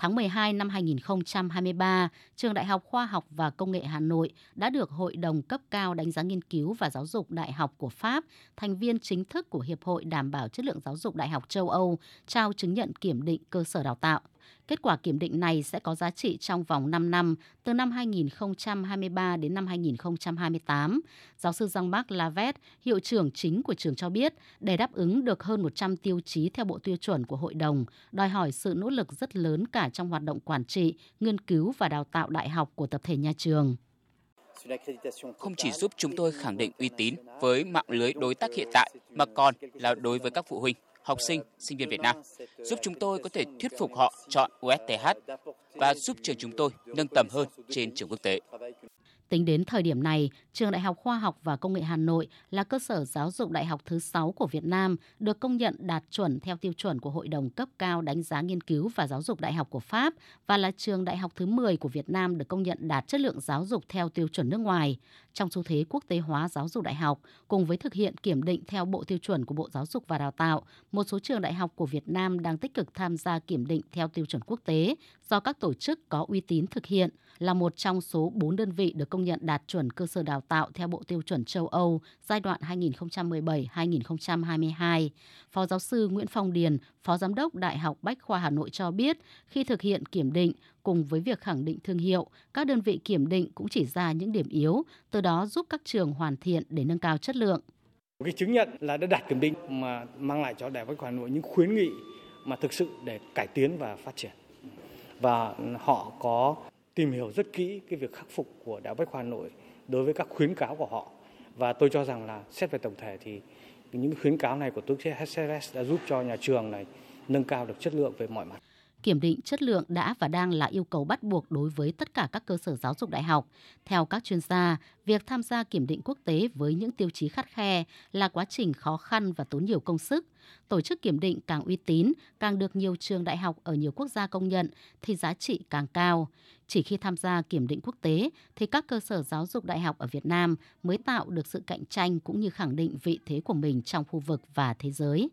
Tháng 12 năm 2023, Trường Đại học Khoa học và Công nghệ Hà Nội đã được Hội đồng cấp cao đánh giá nghiên cứu và giáo dục đại học của Pháp, thành viên chính thức của Hiệp hội Đảm bảo chất lượng giáo dục đại học châu Âu, trao chứng nhận kiểm định cơ sở đào tạo. Kết quả kiểm định này sẽ có giá trị trong vòng 5 năm, từ năm 2023 đến năm 2028. Giáo sư Jean-Marc Lavet, hiệu trưởng chính của trường cho biết, để đáp ứng được hơn 100 tiêu chí theo bộ tiêu chuẩn của hội đồng, đòi hỏi sự nỗ lực rất lớn cả trong hoạt động quản trị, nghiên cứu và đào tạo đại học của tập thể nhà trường không chỉ giúp chúng tôi khẳng định uy tín với mạng lưới đối tác hiện tại mà còn là đối với các phụ huynh học sinh, sinh viên Việt Nam, giúp chúng tôi có thể thuyết phục họ chọn USTH và giúp trường chúng tôi nâng tầm hơn trên trường quốc tế. Tính đến thời điểm này, Trường Đại học Khoa học và Công nghệ Hà Nội là cơ sở giáo dục đại học thứ 6 của Việt Nam được công nhận đạt chuẩn theo tiêu chuẩn của Hội đồng cấp cao đánh giá nghiên cứu và giáo dục đại học của Pháp và là trường đại học thứ 10 của Việt Nam được công nhận đạt chất lượng giáo dục theo tiêu chuẩn nước ngoài. Trong xu thế quốc tế hóa giáo dục đại học, cùng với thực hiện kiểm định theo bộ tiêu chuẩn của Bộ Giáo dục và Đào tạo, một số trường đại học của Việt Nam đang tích cực tham gia kiểm định theo tiêu chuẩn quốc tế do các tổ chức có uy tín thực hiện là một trong số 4 đơn vị được công nhận đạt chuẩn cơ sở đào tạo theo Bộ Tiêu chuẩn châu Âu giai đoạn 2017-2022. Phó giáo sư Nguyễn Phong Điền, Phó Giám đốc Đại học Bách khoa Hà Nội cho biết, khi thực hiện kiểm định cùng với việc khẳng định thương hiệu, các đơn vị kiểm định cũng chỉ ra những điểm yếu, từ đó giúp các trường hoàn thiện để nâng cao chất lượng. Cái chứng nhận là đã đạt kiểm định mà mang lại cho Đại học Bách khoa Hà Nội những khuyến nghị mà thực sự để cải tiến và phát triển. Và họ có tìm hiểu rất kỹ cái việc khắc phục của Đại học Bách khoa Hà Nội đối với các khuyến cáo của họ và tôi cho rằng là xét về tổng thể thì những khuyến cáo này của tổ chức HCS đã giúp cho nhà trường này nâng cao được chất lượng về mọi mặt. Kiểm định chất lượng đã và đang là yêu cầu bắt buộc đối với tất cả các cơ sở giáo dục đại học. Theo các chuyên gia, việc tham gia kiểm định quốc tế với những tiêu chí khắt khe là quá trình khó khăn và tốn nhiều công sức. Tổ chức kiểm định càng uy tín, càng được nhiều trường đại học ở nhiều quốc gia công nhận thì giá trị càng cao. Chỉ khi tham gia kiểm định quốc tế thì các cơ sở giáo dục đại học ở Việt Nam mới tạo được sự cạnh tranh cũng như khẳng định vị thế của mình trong khu vực và thế giới.